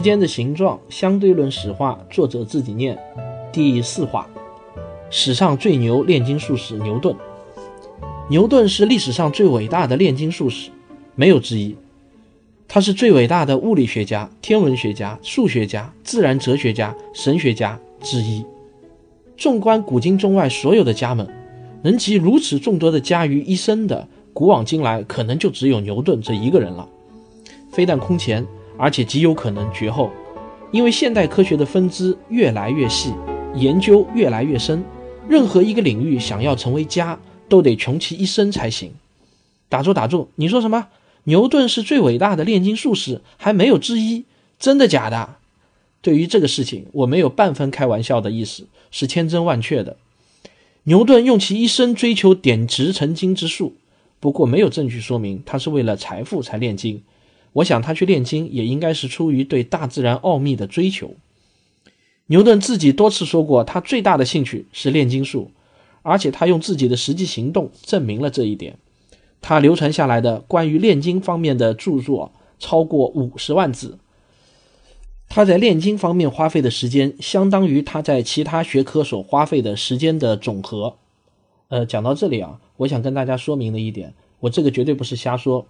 时间的形状，相对论史话，作者自己念。第四话，史上最牛炼金术士牛顿。牛顿是历史上最伟大的炼金术士，没有之一。他是最伟大的物理学家、天文学家、数学家、自然哲学家、神学家之一。纵观古今中外所有的家们，能集如此众多的家于一身的，古往今来可能就只有牛顿这一个人了。非但空前。而且极有可能绝后，因为现代科学的分支越来越细，研究越来越深，任何一个领域想要成为家，都得穷其一生才行。打住打住，你说什么？牛顿是最伟大的炼金术士，还没有之一？真的假的？对于这个事情，我没有半分开玩笑的意思，是千真万确的。牛顿用其一生追求点石成金之术，不过没有证据说明他是为了财富才炼金。我想他去炼金也应该是出于对大自然奥秘的追求。牛顿自己多次说过，他最大的兴趣是炼金术，而且他用自己的实际行动证明了这一点。他流传下来的关于炼金方面的著作超过五十万字。他在炼金方面花费的时间，相当于他在其他学科所花费的时间的总和。呃，讲到这里啊，我想跟大家说明的一点，我这个绝对不是瞎说。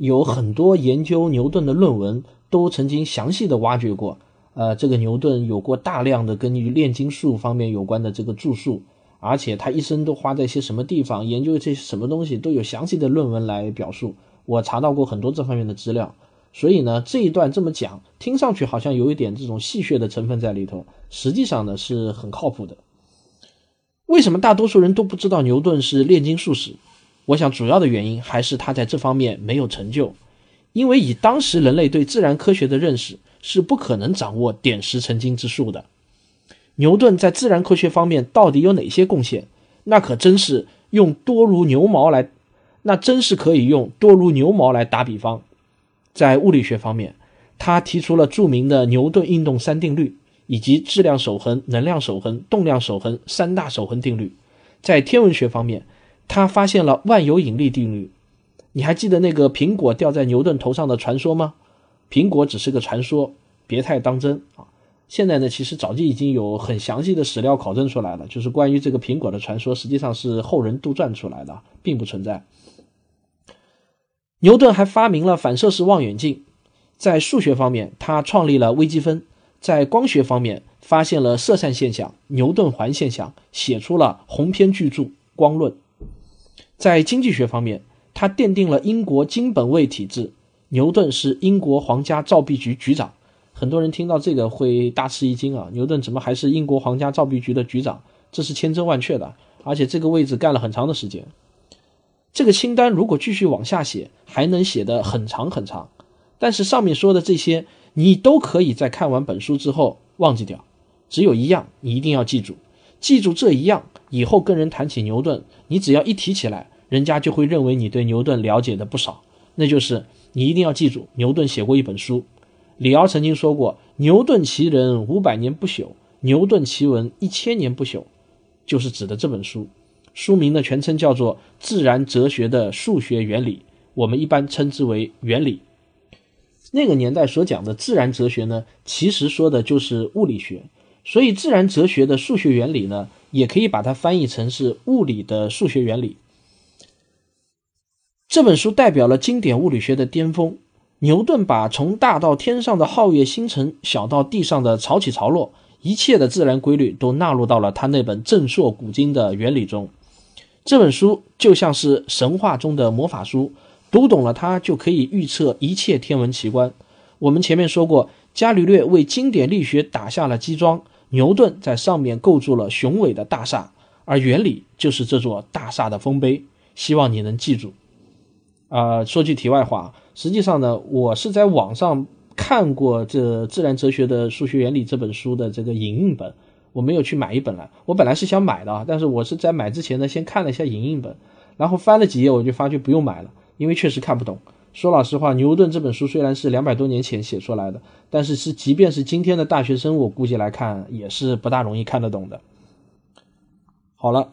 有很多研究牛顿的论文都曾经详细的挖掘过，呃，这个牛顿有过大量的根据炼金术方面有关的这个著述，而且他一生都花在一些什么地方研究这些什么东西，都有详细的论文来表述。我查到过很多这方面的资料，所以呢，这一段这么讲，听上去好像有一点这种戏谑的成分在里头，实际上呢是很靠谱的。为什么大多数人都不知道牛顿是炼金术士？我想，主要的原因还是他在这方面没有成就，因为以当时人类对自然科学的认识，是不可能掌握点石成金之术的。牛顿在自然科学方面到底有哪些贡献？那可真是用多如牛毛来，那真是可以用多如牛毛来打比方。在物理学方面，他提出了著名的牛顿运动三定律，以及质量守恒、能量守恒、动量守恒三大守恒定律。在天文学方面，他发现了万有引力定律，你还记得那个苹果掉在牛顿头上的传说吗？苹果只是个传说，别太当真啊！现在呢，其实早就已经有很详细的史料考证出来了，就是关于这个苹果的传说，实际上是后人杜撰出来的，并不存在。牛顿还发明了反射式望远镜，在数学方面，他创立了微积分；在光学方面，发现了色散现象、牛顿环现象，写出了鸿篇巨著《光论》。在经济学方面，他奠定了英国金本位体制。牛顿是英国皇家造币局局长。很多人听到这个会大吃一惊啊！牛顿怎么还是英国皇家造币局的局长？这是千真万确的，而且这个位置干了很长的时间。这个清单如果继续往下写，还能写得很长很长。但是上面说的这些，你都可以在看完本书之后忘记掉。只有一样，你一定要记住，记住这一样。以后跟人谈起牛顿，你只要一提起来，人家就会认为你对牛顿了解的不少。那就是你一定要记住，牛顿写过一本书。李敖曾经说过：“牛顿其人五百年不朽，牛顿其文一千年不朽。”就是指的这本书。书名的全称叫做《自然哲学的数学原理》，我们一般称之为原理。那个年代所讲的自然哲学呢，其实说的就是物理学。所以，自然哲学的数学原理呢？也可以把它翻译成是物理的数学原理。这本书代表了经典物理学的巅峰。牛顿把从大到天上的皓月星辰，小到地上的潮起潮落，一切的自然规律都纳入到了他那本震烁古今的原理中。这本书就像是神话中的魔法书，读懂了它就可以预测一切天文奇观。我们前面说过，伽利略为经典力学打下了基桩。牛顿在上面构筑了雄伟的大厦，而原理就是这座大厦的丰碑。希望你能记住。啊，说句题外话，实际上呢，我是在网上看过这《自然哲学的数学原理》这本书的这个影印本，我没有去买一本来。我本来是想买的啊，但是我是在买之前呢，先看了一下影印本，然后翻了几页，我就发觉不用买了，因为确实看不懂。说老实话，牛顿这本书虽然是两百多年前写出来的，但是是即便是今天的大学生，我估计来看也是不大容易看得懂的。好了，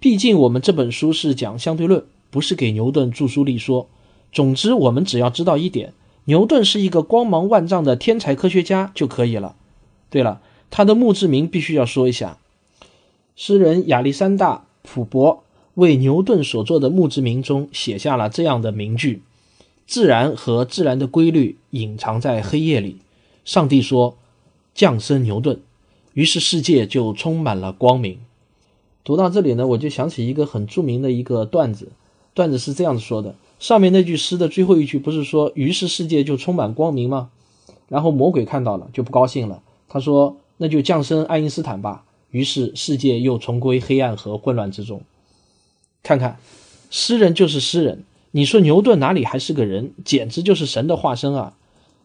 毕竟我们这本书是讲相对论，不是给牛顿著书立说。总之，我们只要知道一点，牛顿是一个光芒万丈的天才科学家就可以了。对了，他的墓志铭必须要说一下，诗人亚历山大·普伯为牛顿所做的墓志铭中写下了这样的名句。自然和自然的规律隐藏在黑夜里。上帝说：“降生牛顿。”于是世界就充满了光明。读到这里呢，我就想起一个很著名的一个段子。段子是这样子说的：上面那句诗的最后一句不是说“于是世界就充满光明”吗？然后魔鬼看到了就不高兴了，他说：“那就降生爱因斯坦吧。”于是世界又重归黑暗和混乱之中。看看，诗人就是诗人。你说牛顿哪里还是个人，简直就是神的化身啊！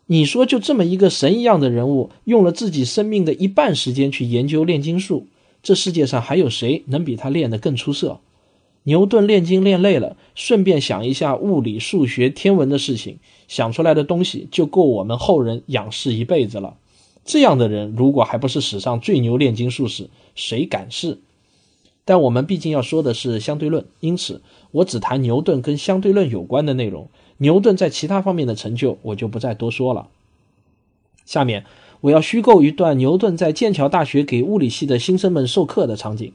你说就这么一个神一样的人物，用了自己生命的一半时间去研究炼金术，这世界上还有谁能比他练得更出色？牛顿炼金练累了，顺便想一下物理、数学、天文的事情，想出来的东西就够我们后人仰视一辈子了。这样的人，如果还不是史上最牛炼金术士，谁敢试？但我们毕竟要说的是相对论，因此我只谈牛顿跟相对论有关的内容。牛顿在其他方面的成就，我就不再多说了。下面我要虚构一段牛顿在剑桥大学给物理系的新生们授课的场景。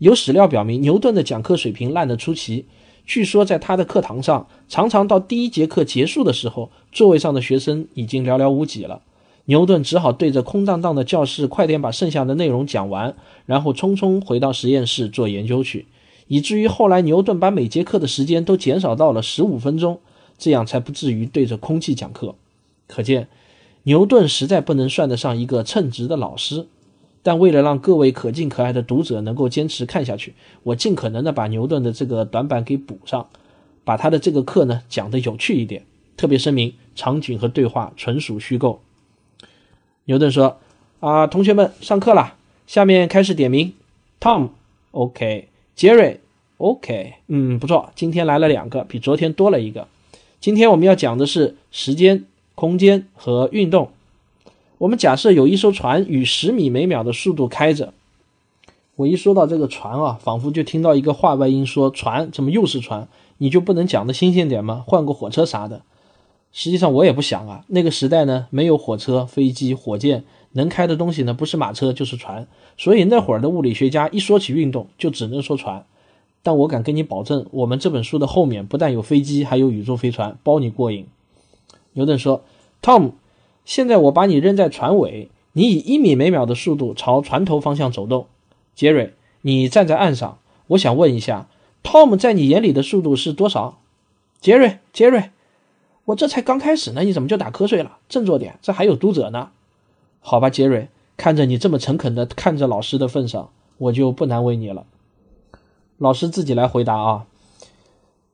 有史料表明，牛顿的讲课水平烂得出奇。据说在他的课堂上，常常到第一节课结束的时候，座位上的学生已经寥寥无几了。牛顿只好对着空荡荡的教室，快点把剩下的内容讲完，然后匆匆回到实验室做研究去。以至于后来，牛顿把每节课的时间都减少到了十五分钟，这样才不至于对着空气讲课。可见，牛顿实在不能算得上一个称职的老师。但为了让各位可敬可爱的读者能够坚持看下去，我尽可能的把牛顿的这个短板给补上，把他的这个课呢讲得有趣一点。特别声明，场景和对话纯属虚构。牛顿说：“啊，同学们，上课了。下面开始点名。Tom，OK；杰瑞，OK。嗯，不错，今天来了两个，比昨天多了一个。今天我们要讲的是时间、空间和运动。我们假设有一艘船以十米每秒的速度开着。我一说到这个船啊，仿佛就听到一个话外音说：‘船怎么又是船？你就不能讲的新鲜点吗？换个火车啥的。’”实际上我也不想啊，那个时代呢，没有火车、飞机、火箭，能开的东西呢，不是马车就是船。所以那会儿的物理学家一说起运动，就只能说船。但我敢跟你保证，我们这本书的后面不但有飞机，还有宇宙飞船，包你过瘾。牛顿说：“Tom，现在我把你扔在船尾，你以一米每秒的速度朝船头方向走动。杰瑞，你站在岸上，我想问一下，Tom 在你眼里的速度是多少？杰瑞，杰瑞。”我这才刚开始呢，你怎么就打瞌睡了？振作点，这还有读者呢。好吧，杰瑞，看着你这么诚恳的看着老师的份上，我就不难为你了。老师自己来回答啊。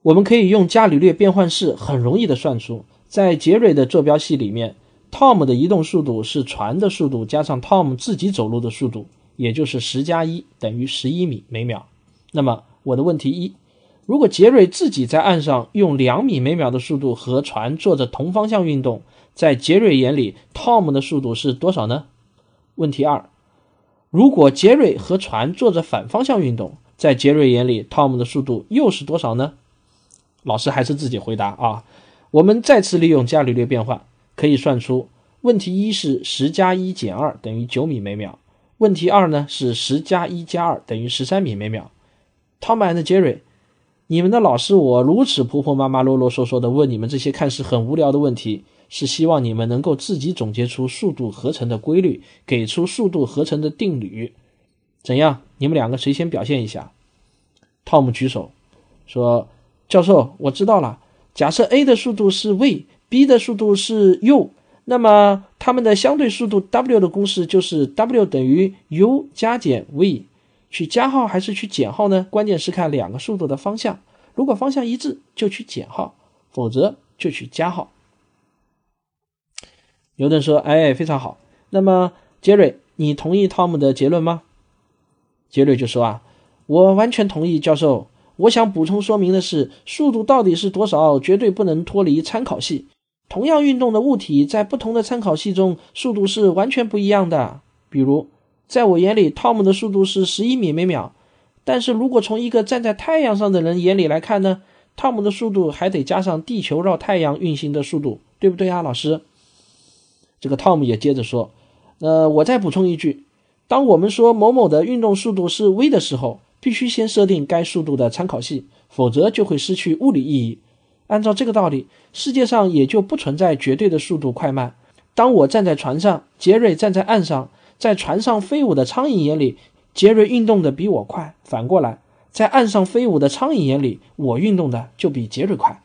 我们可以用伽利略变换式很容易的算出，在杰瑞的坐标系里面，Tom 的移动速度是船的速度加上 Tom 自己走路的速度，也就是十加一等于十一米每秒。那么我的问题一。如果杰瑞自己在岸上用两米每秒的速度和船做着同方向运动，在杰瑞眼里，Tom 的速度是多少呢？问题二：如果杰瑞和船做着反方向运动，在杰瑞眼里，Tom 的速度又是多少呢？老师还是自己回答啊。我们再次利用伽利略变换，可以算出：问题一是十加一减二等于九米每秒，问题二呢是十加一加二等于十三米每秒。Tom and Jerry。你们的老师，我如此婆婆妈妈、啰啰嗦嗦的问你们这些看似很无聊的问题，是希望你们能够自己总结出速度合成的规律，给出速度合成的定律。怎样？你们两个谁先表现一下？Tom 举手说：“教授，我知道了。假设 a 的速度是 v B 的速度是 u，那么它们的相对速度 w 的公式就是 w 等于 u 加减 v。”取加号还是取减号呢？关键是看两个速度的方向。如果方向一致，就取减号；否则就取加号。牛顿说：“哎，非常好。那么杰瑞，你同意汤姆的结论吗？”杰瑞就说：“啊，我完全同意，教授。我想补充说明的是，速度到底是多少，绝对不能脱离参考系。同样运动的物体，在不同的参考系中，速度是完全不一样的。比如，在我眼里，汤姆的速度是十一米每秒。但是如果从一个站在太阳上的人眼里来看呢，汤姆的速度还得加上地球绕太阳运行的速度，对不对啊，老师？”这个汤姆也接着说：“呃，我再补充一句。”当我们说某某的运动速度是 v 的时候，必须先设定该速度的参考系，否则就会失去物理意义。按照这个道理，世界上也就不存在绝对的速度快慢。当我站在船上，杰瑞站在岸上，在船上飞舞的苍蝇眼里，杰瑞运动的比我快；反过来，在岸上飞舞的苍蝇眼里，我运动的就比杰瑞快。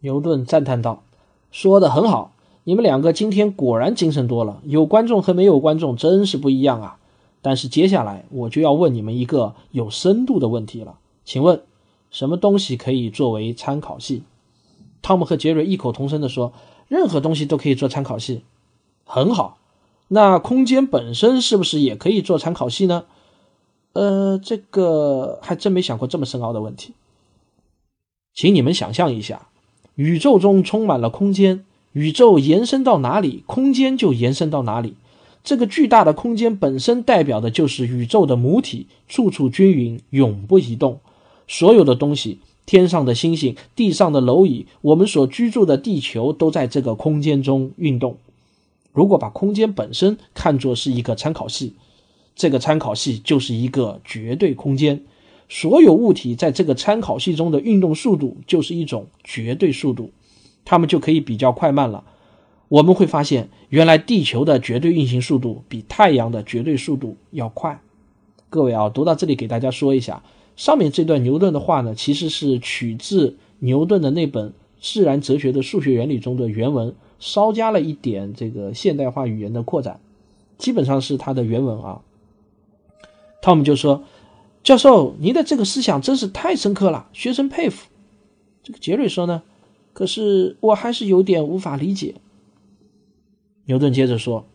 牛顿赞叹道：“说的很好。”你们两个今天果然精神多了，有观众和没有观众真是不一样啊！但是接下来我就要问你们一个有深度的问题了，请问什么东西可以作为参考系？汤姆和杰瑞异口同声地说：“任何东西都可以做参考系。”很好，那空间本身是不是也可以做参考系呢？呃，这个还真没想过这么深奥的问题。请你们想象一下，宇宙中充满了空间。宇宙延伸到哪里，空间就延伸到哪里。这个巨大的空间本身代表的就是宇宙的母体，处处均匀，永不移动。所有的东西，天上的星星，地上的蝼蚁，我们所居住的地球，都在这个空间中运动。如果把空间本身看作是一个参考系，这个参考系就是一个绝对空间。所有物体在这个参考系中的运动速度就是一种绝对速度。它们就可以比较快慢了。我们会发现，原来地球的绝对运行速度比太阳的绝对速度要快。各位啊，读到这里给大家说一下，上面这段牛顿的话呢，其实是取自牛顿的那本《自然哲学的数学原理》中的原文，稍加了一点这个现代化语言的扩展，基本上是他的原文啊。汤姆就说：“教授，您的这个思想真是太深刻了，学生佩服。”这个杰瑞说呢。可是我还是有点无法理解。牛顿接着说：“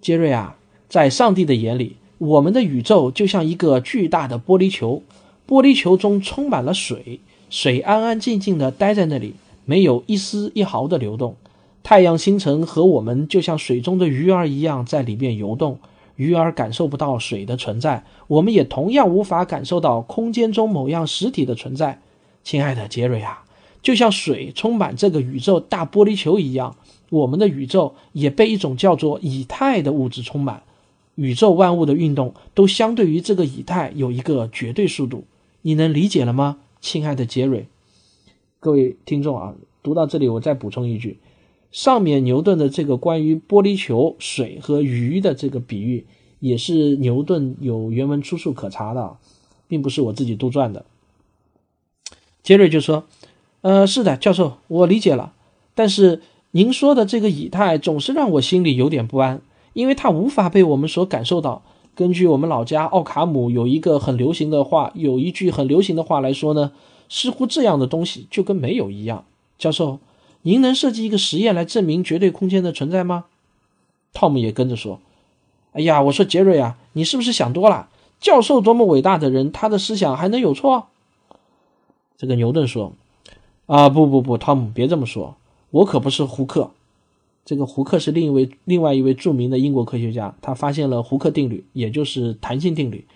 杰瑞啊，在上帝的眼里，我们的宇宙就像一个巨大的玻璃球，玻璃球中充满了水，水安安静静地待在那里，没有一丝一毫的流动。太阳、星辰和我们就像水中的鱼儿一样在里面游动。鱼儿感受不到水的存在，我们也同样无法感受到空间中某样实体的存在。亲爱的杰瑞啊。”就像水充满这个宇宙大玻璃球一样，我们的宇宙也被一种叫做以太的物质充满。宇宙万物的运动都相对于这个以太有一个绝对速度。你能理解了吗，亲爱的杰瑞？各位听众啊，读到这里，我再补充一句：上面牛顿的这个关于玻璃球、水和鱼的这个比喻，也是牛顿有原文出处可查的，并不是我自己杜撰的。杰瑞就说。呃，是的，教授，我理解了。但是您说的这个以太总是让我心里有点不安，因为它无法被我们所感受到。根据我们老家奥卡姆有一个很流行的话，有一句很流行的话来说呢，似乎这样的东西就跟没有一样。教授，您能设计一个实验来证明绝对空间的存在吗？汤姆也跟着说：“哎呀，我说杰瑞啊，你是不是想多了？教授多么伟大的人，他的思想还能有错？”这个牛顿说。啊不不不，汤姆，别这么说，我可不是胡克。这个胡克是另一位另外一位著名的英国科学家，他发现了胡克定律，也就是弹性定律。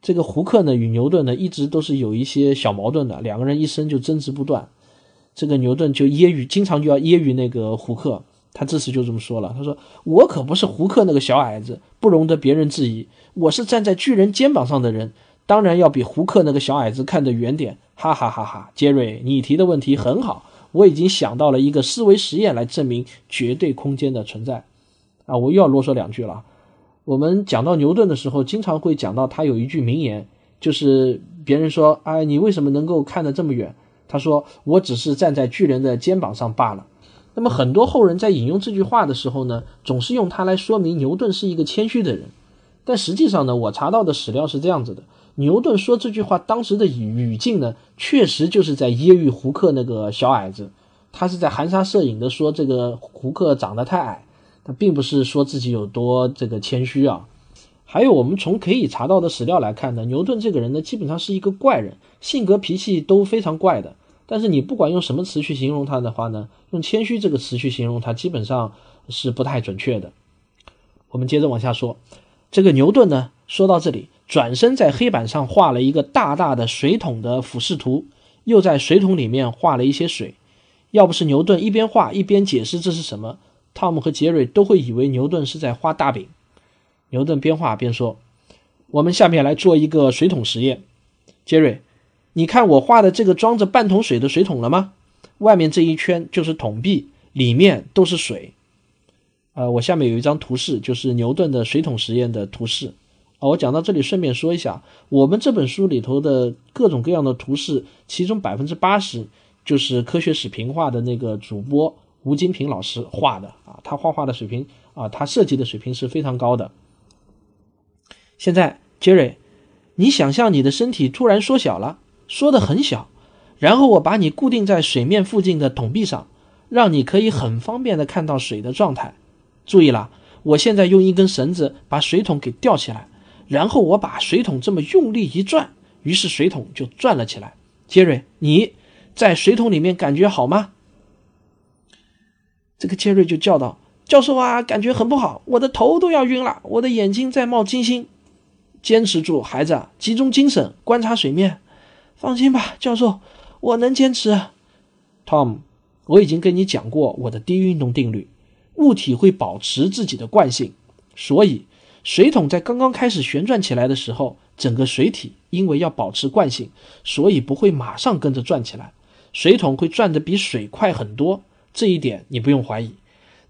这个胡克呢与牛顿呢一直都是有一些小矛盾的，两个人一生就争执不断。这个牛顿就揶揄，经常就要揶揄那个胡克。他这次就这么说了，他说：“我可不是胡克那个小矮子，不容得别人质疑。我是站在巨人肩膀上的人。”当然要比胡克那个小矮子看得远点，哈哈哈哈！杰瑞，你提的问题很好，我已经想到了一个思维实验来证明绝对空间的存在。啊，我又要啰嗦两句了。我们讲到牛顿的时候，经常会讲到他有一句名言，就是别人说：“哎，你为什么能够看得这么远？”他说：“我只是站在巨人的肩膀上罢了。”那么很多后人在引用这句话的时候呢，总是用它来说明牛顿是一个谦虚的人。但实际上呢，我查到的史料是这样子的。牛顿说这句话当时的语语境呢，确实就是在揶揄胡克那个小矮子，他是在含沙射影的说这个胡克长得太矮，他并不是说自己有多这个谦虚啊。还有，我们从可以查到的史料来看呢，牛顿这个人呢，基本上是一个怪人，性格脾气都非常怪的。但是你不管用什么词去形容他的话呢，用谦虚这个词去形容他，基本上是不太准确的。我们接着往下说，这个牛顿呢，说到这里，转身在黑板上画了一个大大的水桶的俯视图，又在水桶里面画了一些水。要不是牛顿一边画一边解释这是什么，汤姆和杰瑞都会以为牛顿是在画大饼。牛顿边画边说：“我们下面来做一个水桶实验，杰瑞。”你看我画的这个装着半桶水的水桶了吗？外面这一圈就是桶壁，里面都是水。呃，我下面有一张图示，就是牛顿的水桶实验的图示。我讲到这里，顺便说一下，我们这本书里头的各种各样的图示，其中百分之八十就是科学史评话的那个主播吴金平老师画的啊，他画画的水平啊，他设计的水平是非常高的。现在，杰瑞，你想象你的身体突然缩小了。缩的很小，然后我把你固定在水面附近的桶壁上，让你可以很方便的看到水的状态。注意了，我现在用一根绳子把水桶给吊起来，然后我把水桶这么用力一转，于是水桶就转了起来。杰瑞，你在水桶里面感觉好吗？这个杰瑞就叫道：“教授啊，感觉很不好，我的头都要晕了，我的眼睛在冒金星。坚持住，孩子，集中精神，观察水面。”放心吧，教授，我能坚持。Tom，我已经跟你讲过我的低运动定律，物体会保持自己的惯性，所以水桶在刚刚开始旋转起来的时候，整个水体因为要保持惯性，所以不会马上跟着转起来，水桶会转得比水快很多，这一点你不用怀疑。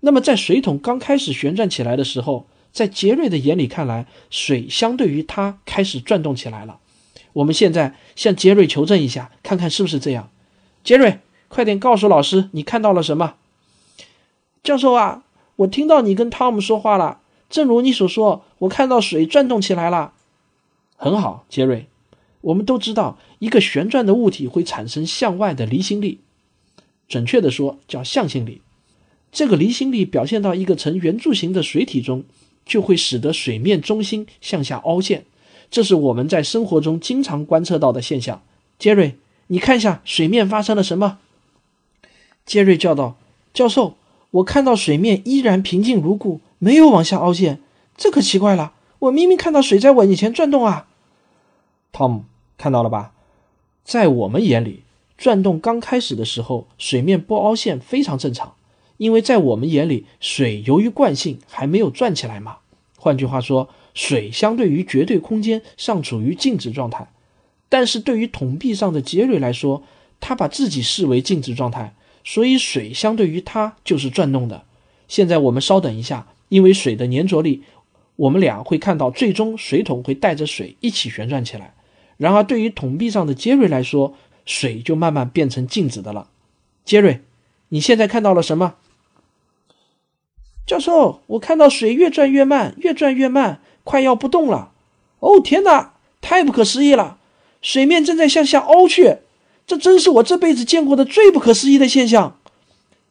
那么在水桶刚开始旋转起来的时候，在杰瑞的眼里看来，水相对于它开始转动起来了。我们现在向杰瑞求证一下，看看是不是这样。杰瑞，快点告诉老师，你看到了什么？教授啊，我听到你跟汤姆说话了。正如你所说，我看到水转动起来了。很好，杰瑞。我们都知道，一个旋转的物体会产生向外的离心力，准确的说叫向心力。这个离心力表现到一个呈圆柱形的水体中，就会使得水面中心向下凹陷。这是我们在生活中经常观测到的现象。杰瑞，你看一下水面发生了什么？杰瑞叫道：“教授，我看到水面依然平静如故，没有往下凹陷。这可奇怪了，我明明看到水在我眼前转动啊！”汤姆看到了吧？在我们眼里，转动刚开始的时候，水面不凹陷非常正常，因为在我们眼里，水由于惯性还没有转起来嘛。换句话说。水相对于绝对空间尚处于静止状态，但是对于桶壁上的杰瑞来说，他把自己视为静止状态，所以水相对于他就是转动的。现在我们稍等一下，因为水的粘着力，我们俩会看到最终水桶会带着水一起旋转起来。然而对于桶壁上的杰瑞来说，水就慢慢变成静止的了。杰瑞，你现在看到了什么？教授，我看到水越转越慢，越转越慢。快要不动了！哦天哪，太不可思议了！水面正在向下凹去，这真是我这辈子见过的最不可思议的现象。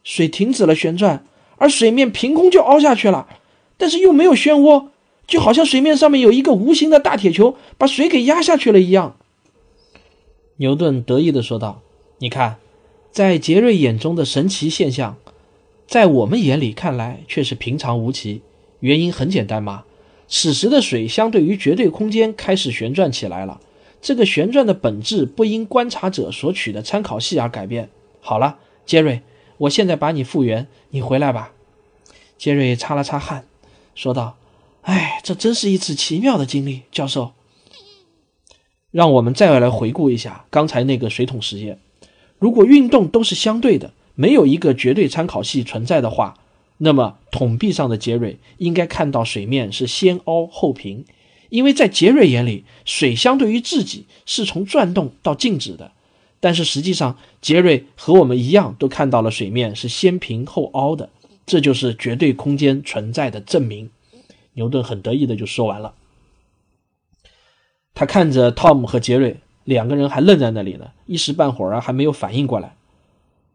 水停止了旋转，而水面凭空就凹下去了，但是又没有漩涡，就好像水面上面有一个无形的大铁球把水给压下去了一样。牛顿得意地说道：“你看，在杰瑞眼中的神奇现象，在我们眼里看来却是平常无奇。原因很简单嘛。”此时的水相对于绝对空间开始旋转起来了，这个旋转的本质不因观察者所取的参考系而改变。好了，杰瑞，我现在把你复原，你回来吧。杰瑞擦了擦汗，说道：“哎，这真是一次奇妙的经历，教授。让我们再来回顾一下刚才那个水桶实验。如果运动都是相对的，没有一个绝对参考系存在的话。”那么，桶壁上的杰瑞应该看到水面是先凹后平，因为在杰瑞眼里，水相对于自己是从转动到静止的。但是实际上，杰瑞和我们一样，都看到了水面是先平后凹的，这就是绝对空间存在的证明。牛顿很得意的就说完了。他看着汤姆和杰瑞两个人还愣在那里呢，一时半会儿啊还没有反应过来。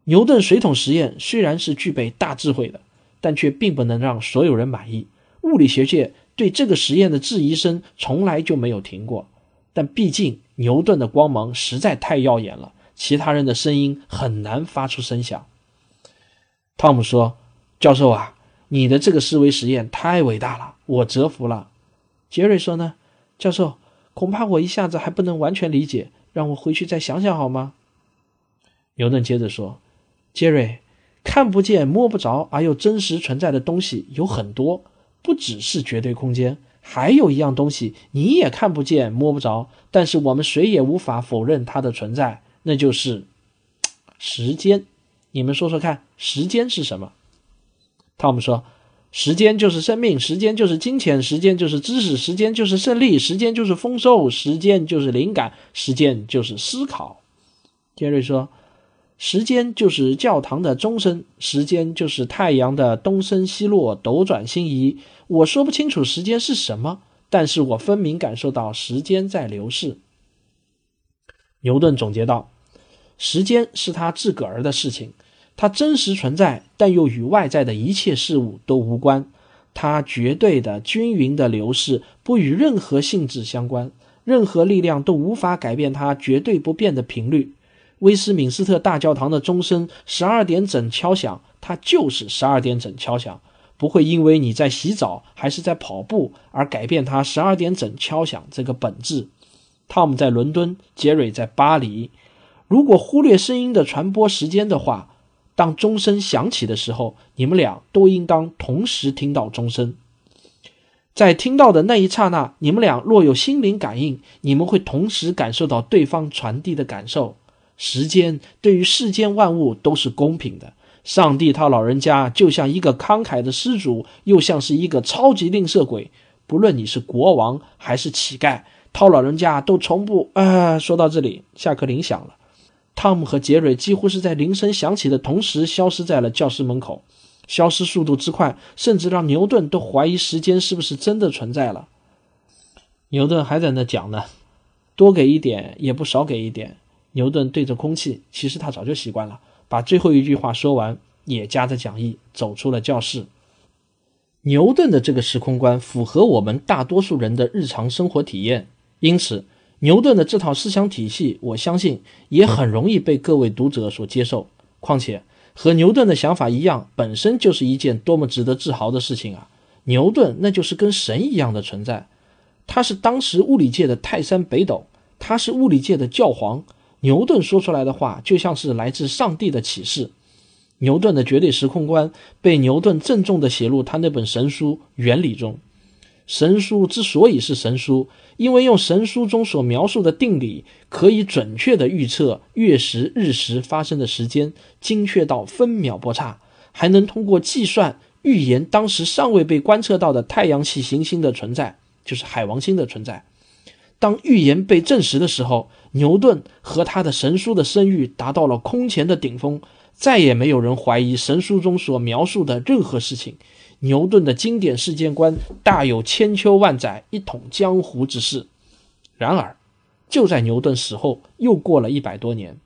牛顿水桶实验虽然是具备大智慧的。但却并不能让所有人满意。物理学界对这个实验的质疑声从来就没有停过。但毕竟牛顿的光芒实在太耀眼了，其他人的声音很难发出声响。汤姆说：“教授啊，你的这个思维实验太伟大了，我折服了。”杰瑞说：“呢，教授，恐怕我一下子还不能完全理解，让我回去再想想好吗？”牛顿接着说：“杰瑞，看不见、摸不着而又真实存在的东西有很多，不只是绝对空间。”还有一样东西你也看不见摸不着，但是我们谁也无法否认它的存在，那就是时间。你们说说看，时间是什么？汤姆说：“时间就是生命，时间就是金钱，时间就是知识，时间就是胜利，时间就是丰收，时间就是灵感，时间就是思考。”杰瑞说。时间就是教堂的钟声，时间就是太阳的东升西落、斗转星移。我说不清楚时间是什么，但是我分明感受到时间在流逝。牛顿总结道：“时间是他自个儿的事情，它真实存在，但又与外在的一切事物都无关。它绝对的、均匀的流逝，不与任何性质相关，任何力量都无法改变它绝对不变的频率。”威斯敏斯特大教堂的钟声十二点整敲响，它就是十二点整敲响，不会因为你在洗澡还是在跑步而改变它十二点整敲响这个本质。汤姆在伦敦，杰瑞在巴黎。如果忽略声音的传播时间的话，当钟声响起的时候，你们俩都应当同时听到钟声。在听到的那一刹那，你们俩若有心灵感应，你们会同时感受到对方传递的感受。时间对于世间万物都是公平的。上帝他老人家就像一个慷慨的施主，又像是一个超级吝啬鬼。不论你是国王还是乞丐，涛老人家都从不……啊，说到这里，下课铃响了。汤姆和杰瑞几乎是在铃声响起的同时消失在了教室门口，消失速度之快，甚至让牛顿都怀疑时间是不是真的存在了。牛顿还在那讲呢，多给一点也不少给一点。牛顿对着空气，其实他早就习惯了。把最后一句话说完，也夹着讲义走出了教室。牛顿的这个时空观符合我们大多数人的日常生活体验，因此牛顿的这套思想体系，我相信也很容易被各位读者所接受。况且和牛顿的想法一样，本身就是一件多么值得自豪的事情啊！牛顿那就是跟神一样的存在，他是当时物理界的泰山北斗，他是物理界的教皇。牛顿说出来的话就像是来自上帝的启示。牛顿的绝对时空观被牛顿郑重地写入他那本神书《原理》中。神书之所以是神书，因为用神书中所描述的定理，可以准确地预测月食、日食发生的时间，精确到分秒不差，还能通过计算预言当时尚未被观测到的太阳系行星的存在，就是海王星的存在。当预言被证实的时候，牛顿和他的神书的声誉达到了空前的顶峰，再也没有人怀疑神书中所描述的任何事情。牛顿的经典世界观大有千秋万载一统江湖之势。然而，就在牛顿死后，又过了一百多年，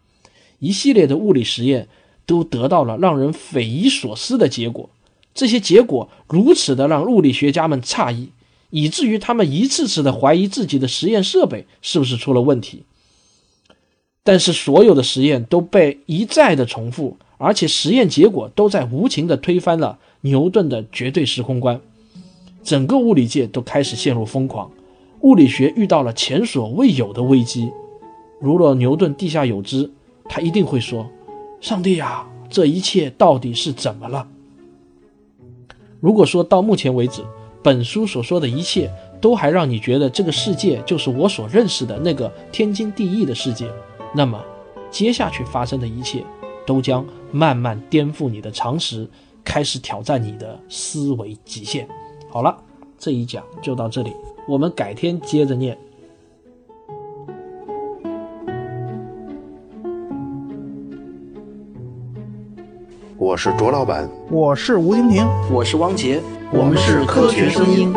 一系列的物理实验都得到了让人匪夷所思的结果。这些结果如此的让物理学家们诧异。以至于他们一次次的怀疑自己的实验设备是不是出了问题。但是所有的实验都被一再的重复，而且实验结果都在无情的推翻了牛顿的绝对时空观。整个物理界都开始陷入疯狂，物理学遇到了前所未有的危机。如若牛顿地下有知，他一定会说：“上帝呀，这一切到底是怎么了？”如果说到目前为止，本书所说的一切，都还让你觉得这个世界就是我所认识的那个天经地义的世界。那么，接下去发生的一切，都将慢慢颠覆你的常识，开始挑战你的思维极限。好了，这一讲就到这里，我们改天接着念。我是卓老板，我是吴婷婷，我是汪杰。我们是科学声音。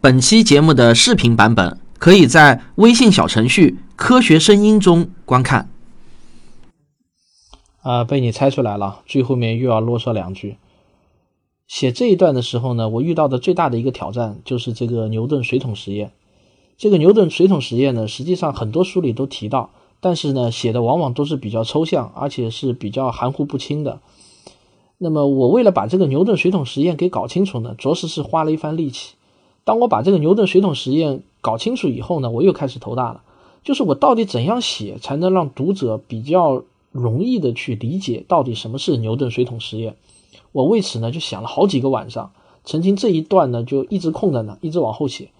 本期节目的视频版本可以在微信小程序“科学声音”中观看。啊，被你猜出来了，最后面又要啰嗦两句。写这一段的时候呢，我遇到的最大的一个挑战就是这个牛顿水桶实验。这个牛顿水桶实验呢，实际上很多书里都提到，但是呢，写的往往都是比较抽象，而且是比较含糊不清的。那么，我为了把这个牛顿水桶实验给搞清楚呢，着实是花了一番力气。当我把这个牛顿水桶实验搞清楚以后呢，我又开始头大了，就是我到底怎样写才能让读者比较容易的去理解到底什么是牛顿水桶实验？我为此呢就想了好几个晚上，曾经这一段呢就一直空在那，一直往后写，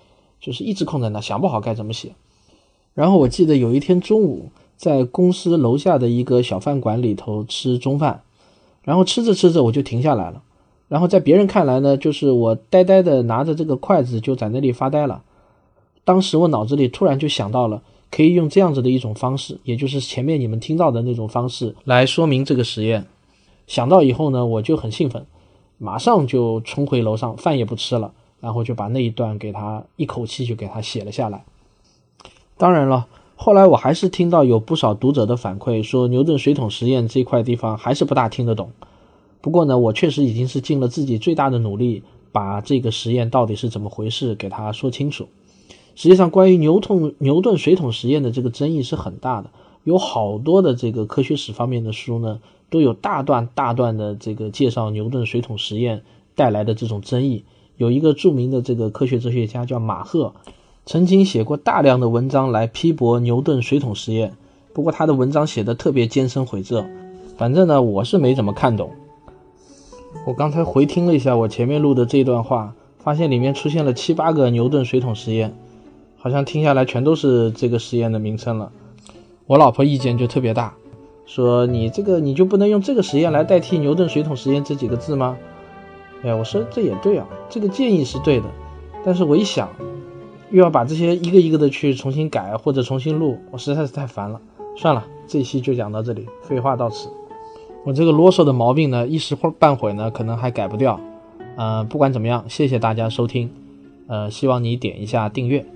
就是一直空在那，想不好该怎么写。然后我记得有一天中午在公司楼下的一个小饭馆里头吃中饭，然后吃着吃着我就停下来了，然后在别人看来呢，就是我呆呆的拿着这个筷子就在那里发呆了。当时我脑子里突然就想到了，可以用这样子的一种方式，也就是前面你们听到的那种方式来说明这个实验。想到以后呢，我就很兴奋，马上就冲回楼上，饭也不吃了，然后就把那一段给他一口气就给他写了下来。当然了，后来我还是听到有不少读者的反馈说，牛顿水桶实验这块地方还是不大听得懂。不过呢，我确实已经是尽了自己最大的努力，把这个实验到底是怎么回事给他说清楚。实际上，关于牛顿牛顿水桶实验的这个争议是很大的，有好多的这个科学史方面的书呢。都有大段大段的这个介绍牛顿水桶实验带来的这种争议。有一个著名的这个科学哲学家叫马赫，曾经写过大量的文章来批驳牛顿水桶实验。不过他的文章写的特别艰深晦涩，反正呢我是没怎么看懂。我刚才回听了一下我前面录的这段话，发现里面出现了七八个牛顿水桶实验，好像听下来全都是这个实验的名称了。我老婆意见就特别大。说你这个你就不能用这个实验来代替牛顿水桶实验这几个字吗？哎，我说这也对啊，这个建议是对的，但是我一想，又要把这些一个一个的去重新改或者重新录，我实在是太烦了。算了，这期就讲到这里，废话到此。我这个啰嗦的毛病呢，一时半会呢可能还改不掉。呃，不管怎么样，谢谢大家收听，呃，希望你点一下订阅。